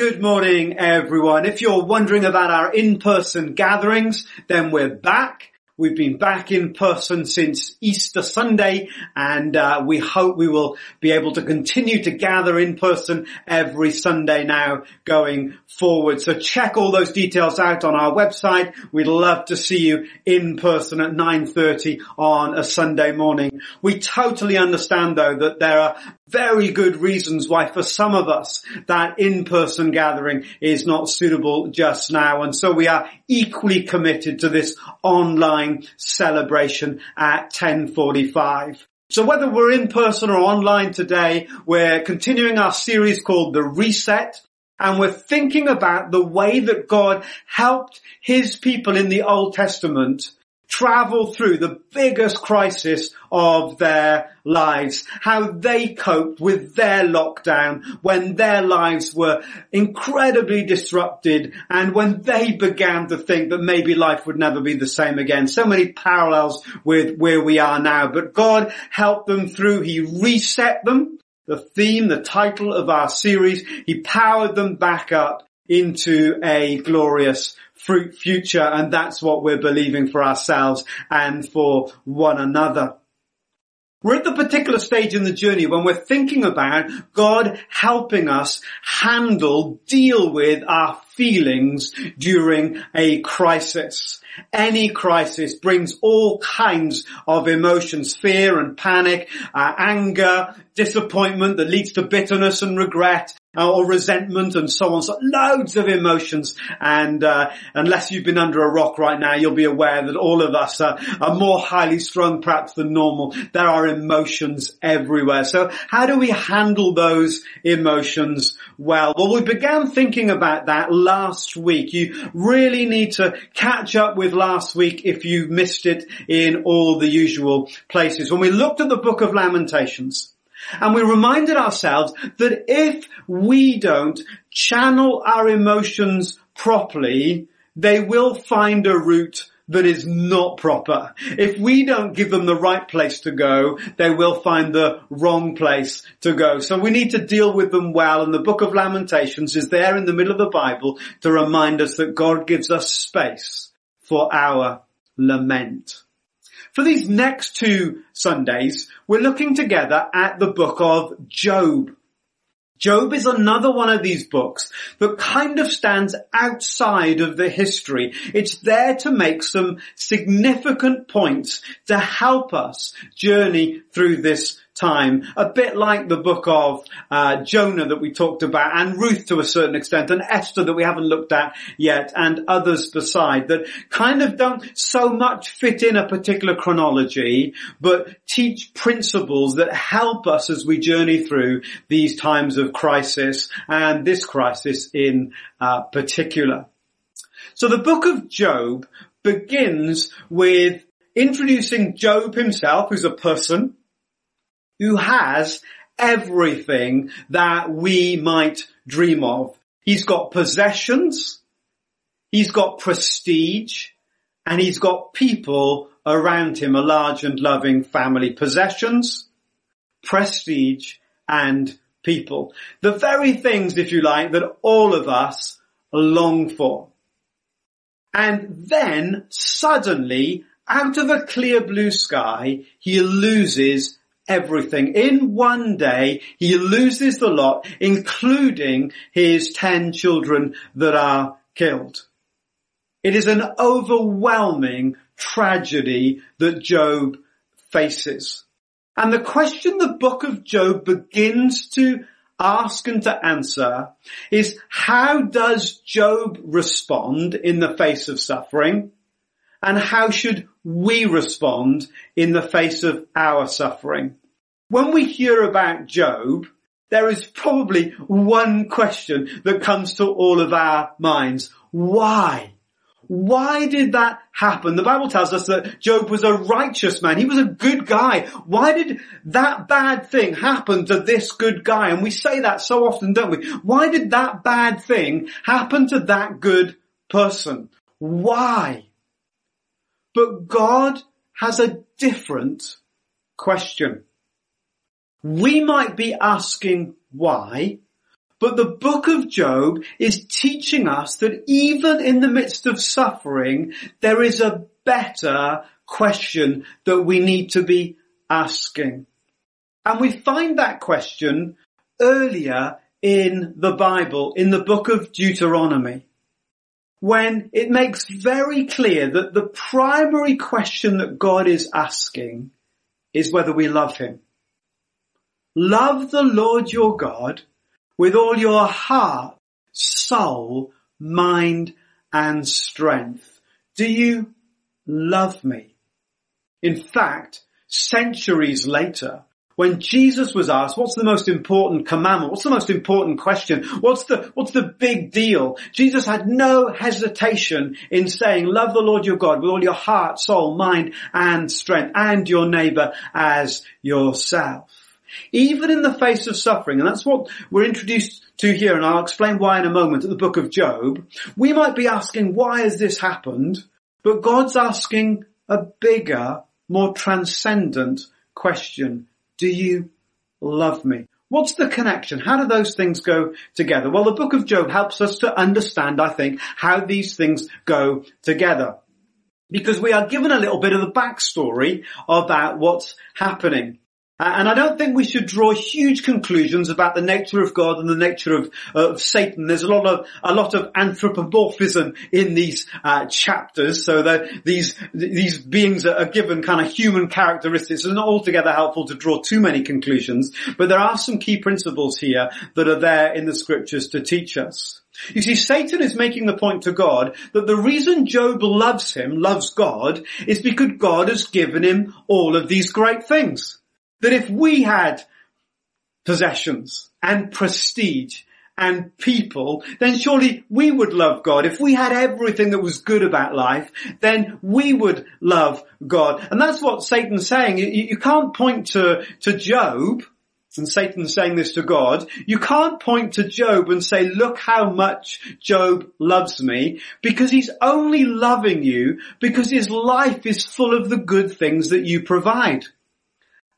Good morning, everyone. If you're wondering about our in-person gatherings, then we're back. We've been back in person since Easter Sunday and uh, we hope we will be able to continue to gather in person every Sunday now going forward. So check all those details out on our website. We'd love to see you in person at 9.30 on a Sunday morning. We totally understand though that there are very good reasons why for some of us that in-person gathering is not suitable just now. And so we are equally committed to this online celebration at 1045. So whether we're in person or online today, we're continuing our series called The Reset and we're thinking about the way that God helped his people in the Old Testament travel through the biggest crisis of their lives, how they coped with their lockdown when their lives were incredibly disrupted and when they began to think that maybe life would never be the same again. So many parallels with where we are now, but God helped them through. He reset them. The theme, the title of our series, He powered them back up into a glorious fruit future and that's what we're believing for ourselves and for one another. We're at the particular stage in the journey when we're thinking about God helping us handle, deal with our feelings during a crisis. Any crisis brings all kinds of emotions, fear and panic, uh, anger, disappointment that leads to bitterness and regret, uh, or resentment and so on. So loads of emotions. And uh, unless you've been under a rock right now, you'll be aware that all of us are, are more highly strung perhaps than normal. There are emotions everywhere. So how do we handle those emotions well? Well, we began thinking about that last week. You really need to catch up with last week if you missed it in all the usual places. When we looked at the book of Lamentations, and we reminded ourselves that if we don't channel our emotions properly, they will find a route that is not proper. If we don't give them the right place to go, they will find the wrong place to go. So we need to deal with them well and the book of Lamentations is there in the middle of the Bible to remind us that God gives us space for our lament. For these next two Sundays, we're looking together at the book of Job. Job is another one of these books that kind of stands outside of the history. It's there to make some significant points to help us journey through this time, a bit like the book of uh, Jonah that we talked about, and Ruth to a certain extent, and Esther that we haven't looked at yet, and others beside that kind of don't so much fit in a particular chronology, but teach principles that help us as we journey through these times of crisis, and this crisis in uh, particular. So the book of Job begins with introducing Job himself, who's a person, who has everything that we might dream of. He's got possessions, he's got prestige, and he's got people around him, a large and loving family. Possessions, prestige, and people. The very things, if you like, that all of us long for. And then suddenly, out of a clear blue sky, he loses everything. In one day, he loses the lot, including his ten children that are killed. It is an overwhelming tragedy that Job faces. And the question the book of Job begins to ask and to answer is how does Job respond in the face of suffering? And how should we respond in the face of our suffering? When we hear about Job, there is probably one question that comes to all of our minds. Why? Why did that happen? The Bible tells us that Job was a righteous man. He was a good guy. Why did that bad thing happen to this good guy? And we say that so often, don't we? Why did that bad thing happen to that good person? Why? But God has a different question. We might be asking why, but the book of Job is teaching us that even in the midst of suffering, there is a better question that we need to be asking. And we find that question earlier in the Bible, in the book of Deuteronomy, when it makes very clear that the primary question that God is asking is whether we love Him. Love the Lord your God with all your heart, soul, mind and strength. Do you love me? In fact, centuries later, when Jesus was asked, what's the most important commandment? What's the most important question? What's the, what's the big deal? Jesus had no hesitation in saying, love the Lord your God with all your heart, soul, mind and strength and your neighbor as yourself. Even in the face of suffering, and that's what we're introduced to here, and I'll explain why in a moment at the book of Job, we might be asking, why has this happened? But God's asking a bigger, more transcendent question. Do you love me? What's the connection? How do those things go together? Well, the book of Job helps us to understand, I think, how these things go together. Because we are given a little bit of the backstory about what's happening. Uh, and I don't think we should draw huge conclusions about the nature of God and the nature of, of Satan. There's a lot of a lot of anthropomorphism in these uh, chapters, so that these these beings are given kind of human characteristics. It's not altogether helpful to draw too many conclusions, but there are some key principles here that are there in the scriptures to teach us. You see, Satan is making the point to God that the reason Job loves him, loves God, is because God has given him all of these great things. That if we had possessions and prestige and people, then surely we would love God. If we had everything that was good about life, then we would love God. And that's what Satan's saying. You, you can't point to, to Job, and Satan's saying this to God, you can't point to Job and say, look how much Job loves me, because he's only loving you because his life is full of the good things that you provide.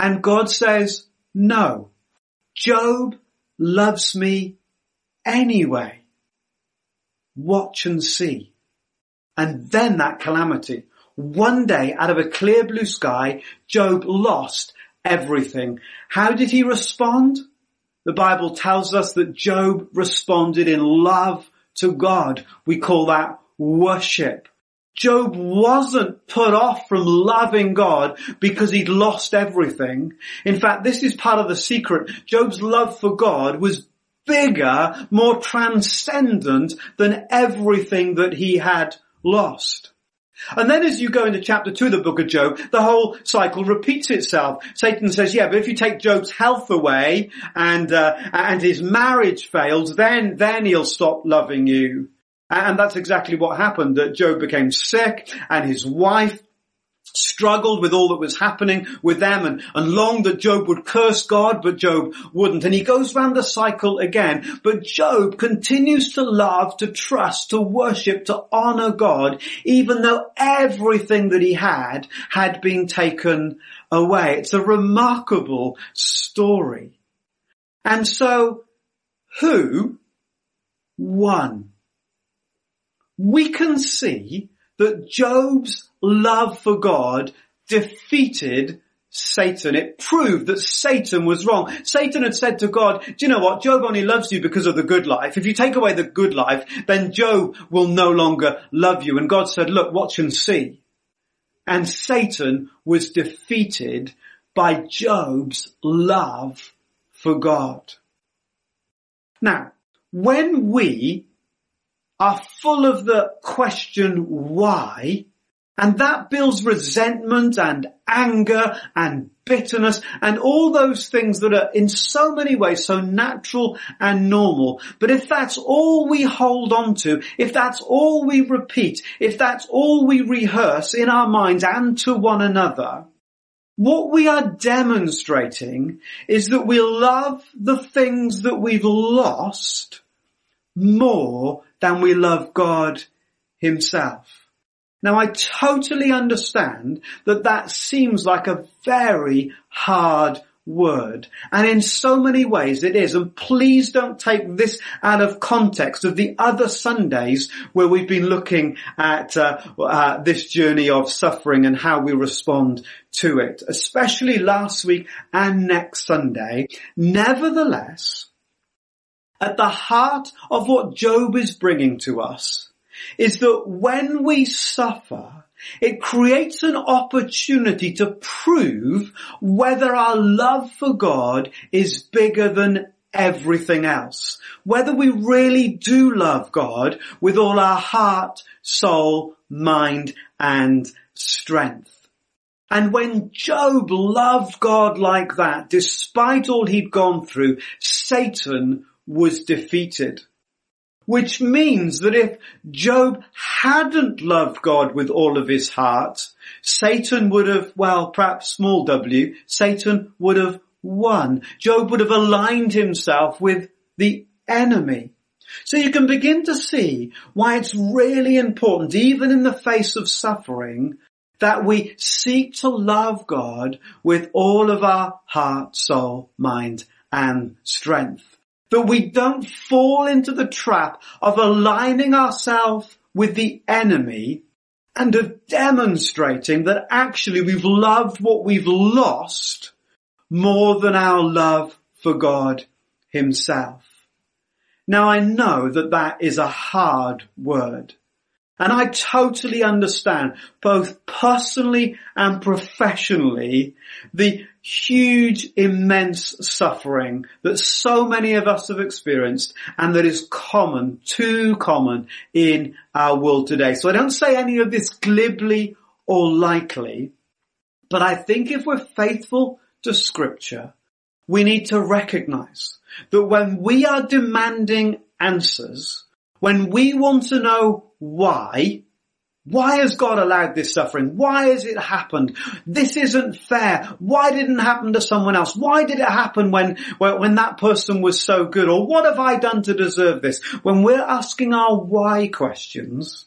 And God says, no, Job loves me anyway. Watch and see. And then that calamity. One day out of a clear blue sky, Job lost everything. How did he respond? The Bible tells us that Job responded in love to God. We call that worship. Job wasn't put off from loving God because he'd lost everything. In fact, this is part of the secret. Job's love for God was bigger, more transcendent than everything that he had lost. And then as you go into chapter two of the book of Job, the whole cycle repeats itself. Satan says, yeah, but if you take Job's health away and, uh, and his marriage fails, then, then he'll stop loving you. And that's exactly what happened, that Job became sick and his wife struggled with all that was happening with them and, and longed that Job would curse God, but Job wouldn't. And he goes round the cycle again. But Job continues to love, to trust, to worship, to honor God, even though everything that he had had been taken away. It's a remarkable story. And so, who won? We can see that Job's love for God defeated Satan. It proved that Satan was wrong. Satan had said to God, do you know what? Job only loves you because of the good life. If you take away the good life, then Job will no longer love you. And God said, look, watch and see. And Satan was defeated by Job's love for God. Now, when we are full of the question why, And that builds resentment and anger and bitterness and all those things that are in so many ways so natural and normal. But if that's all we hold on to, if that's all we repeat, if that's all we rehearse in our minds and to one another, what we are demonstrating is that we love the things that we've lost more than we love God himself. Now I totally understand that that seems like a very hard word. And in so many ways it is. And please don't take this out of context of the other Sundays where we've been looking at uh, uh, this journey of suffering and how we respond to it, especially last week and next Sunday. Nevertheless, at the heart of what Job is bringing to us is that when we suffer, it creates an opportunity to prove whether our love for God is bigger than everything else. Whether we really do love God with all our heart, soul, mind and strength. And when Job loved God like that, despite all he'd gone through, Satan was defeated. Which means that if Job hadn't loved God with all of his heart, Satan would have, well, perhaps small w, Satan would have won. Job would have aligned himself with the enemy. So you can begin to see why it's really important, even in the face of suffering, that we seek to love God with all of our heart, soul, mind, and strength that we don't fall into the trap of aligning ourselves with the enemy and of demonstrating that actually we've loved what we've lost more than our love for God himself. Now I know that that is a hard word. And I totally understand, both personally and professionally, the huge, immense suffering that so many of us have experienced and that is common, too common in our world today. So I don't say any of this glibly or lightly, but I think if we're faithful to scripture, we need to recognize that when we are demanding answers, when we want to know why, why has God allowed this suffering? Why has it happened? This isn't fair. Why didn't it happen to someone else? Why did it happen when, when that person was so good? Or what have I done to deserve this? When we're asking our why questions,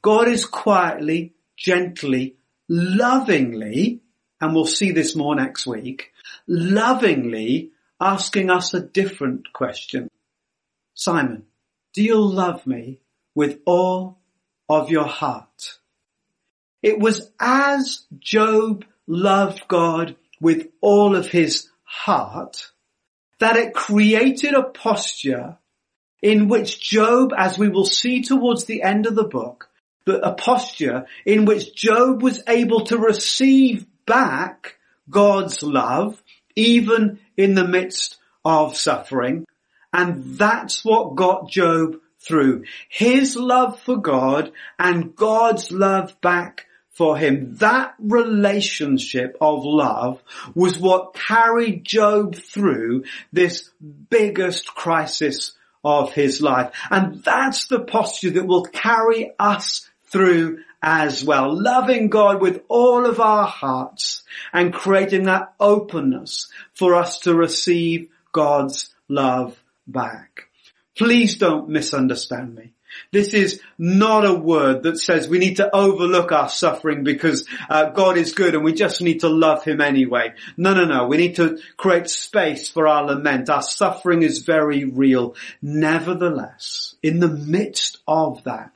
God is quietly, gently, lovingly, and we'll see this more next week, lovingly asking us a different question. Simon, do you love me with all of your heart? It was as Job loved God with all of his heart that it created a posture in which Job, as we will see towards the end of the book, but a posture in which Job was able to receive back God's love even in the midst of suffering and that's what got Job through. His love for God and God's love back for him. That relationship of love was what carried Job through this biggest crisis of his life. And that's the posture that will carry us through as well. Loving God with all of our hearts and creating that openness for us to receive God's love back. Please don't misunderstand me. This is not a word that says we need to overlook our suffering because uh, God is good and we just need to love Him anyway. No, no, no. We need to create space for our lament. Our suffering is very real. Nevertheless, in the midst of that,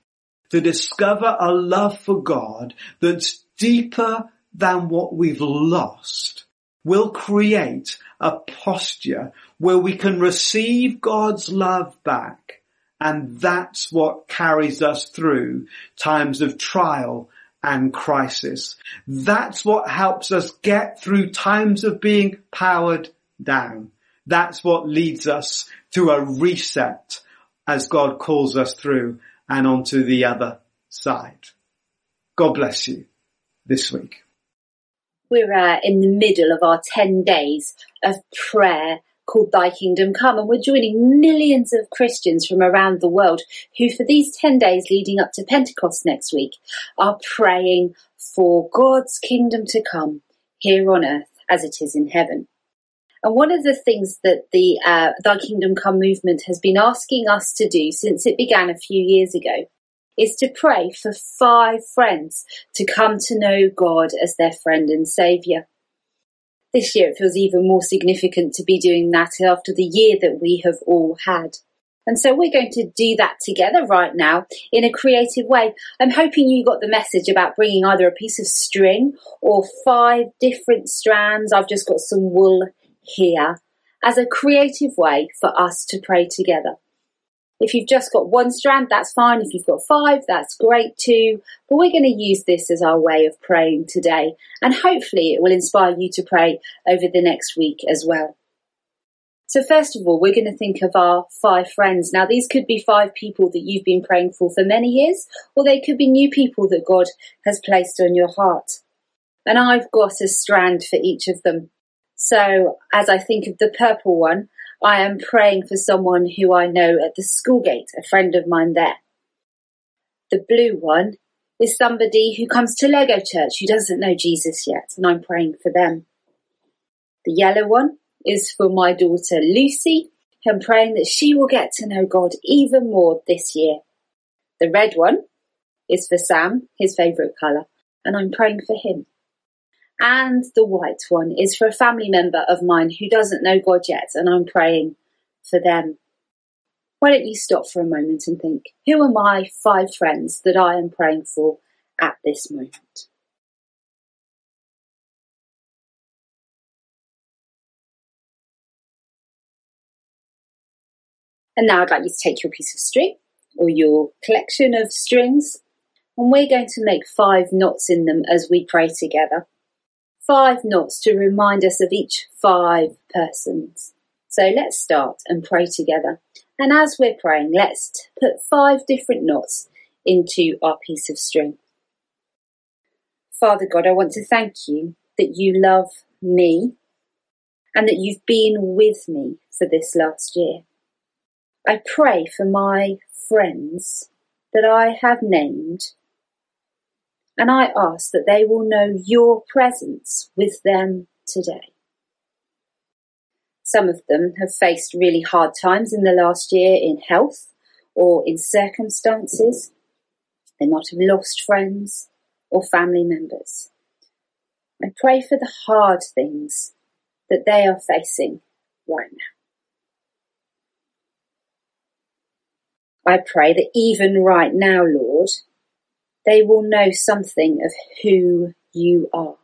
to discover a love for God that's deeper than what we've lost will create a posture where we can receive God's love back. And that's what carries us through times of trial and crisis. That's what helps us get through times of being powered down. That's what leads us to a reset as God calls us through and onto the other side. God bless you this week. We're uh, in the middle of our 10 days of prayer called Thy Kingdom Come, and we're joining millions of Christians from around the world who, for these 10 days leading up to Pentecost next week, are praying for God's kingdom to come here on earth as it is in heaven. And one of the things that the uh, Thy Kingdom Come movement has been asking us to do since it began a few years ago is to pray for five friends to come to know God as their friend and saviour. This year it feels even more significant to be doing that after the year that we have all had. And so we're going to do that together right now in a creative way. I'm hoping you got the message about bringing either a piece of string or five different strands. I've just got some wool here as a creative way for us to pray together. If you've just got one strand, that's fine. If you've got five, that's great too. But we're going to use this as our way of praying today. And hopefully it will inspire you to pray over the next week as well. So first of all, we're going to think of our five friends. Now these could be five people that you've been praying for for many years, or they could be new people that God has placed on your heart. And I've got a strand for each of them. So as I think of the purple one, I am praying for someone who I know at the school gate, a friend of mine there. The blue one is somebody who comes to Lego Church who doesn't know Jesus yet, and I'm praying for them. The yellow one is for my daughter Lucy, I'm praying that she will get to know God even more this year. The red one is for Sam, his favourite colour, and I'm praying for him. And the white one is for a family member of mine who doesn't know God yet, and I'm praying for them. Why don't you stop for a moment and think, who are my five friends that I am praying for at this moment? And now I'd like you to take your piece of string or your collection of strings, and we're going to make five knots in them as we pray together five knots to remind us of each five persons. So let's start and pray together. And as we're praying, let's put five different knots into our piece of string. Father God, I want to thank you that you love me and that you've been with me for this last year. I pray for my friends that I have named and I ask that they will know your presence with them today. Some of them have faced really hard times in the last year in health or in circumstances. They might have lost friends or family members. I pray for the hard things that they are facing right now. I pray that even right now, Lord, they will know something of who you are.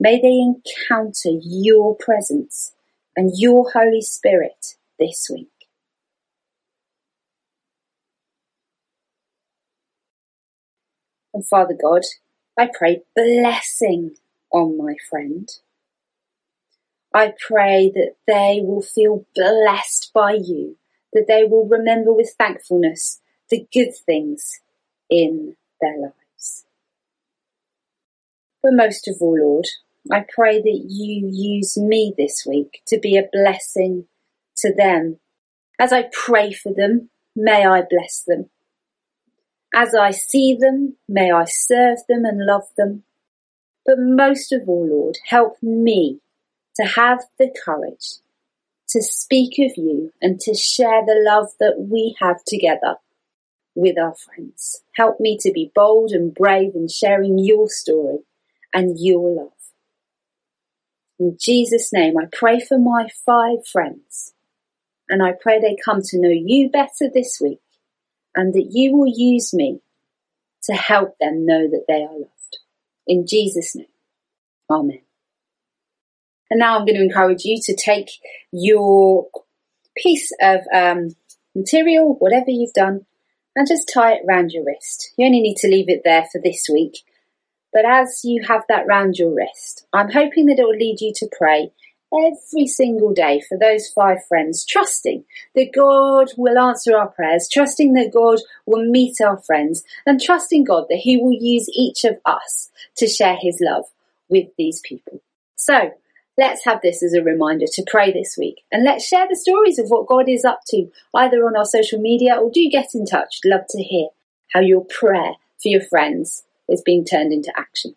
May they encounter your presence and your Holy Spirit this week. And Father God, I pray blessing on my friend. I pray that they will feel blessed by you, that they will remember with thankfulness the good things in their lives. But most of all, Lord, I pray that you use me this week to be a blessing to them. As I pray for them, may I bless them. As I see them, may I serve them and love them. But most of all, Lord, help me to have the courage to speak of you and to share the love that we have together with our friends. Help me to be bold and brave in sharing your story and your love. In Jesus' name, I pray for my five friends and I pray they come to know you better this week and that you will use me to help them know that they are loved. In Jesus' name, Amen. And now I'm going to encourage you to take your piece of um, material, whatever you've done, and just tie it round your wrist. You only need to leave it there for this week. But as you have that round your wrist, I'm hoping that it will lead you to pray every single day for those five friends, trusting that God will answer our prayers, trusting that God will meet our friends, and trusting God that He will use each of us to share His love with these people. So, let's have this as a reminder to pray this week and let's share the stories of what God is up to either on our social media or do get in touch. Love to hear how your prayer for your friends is being turned into action.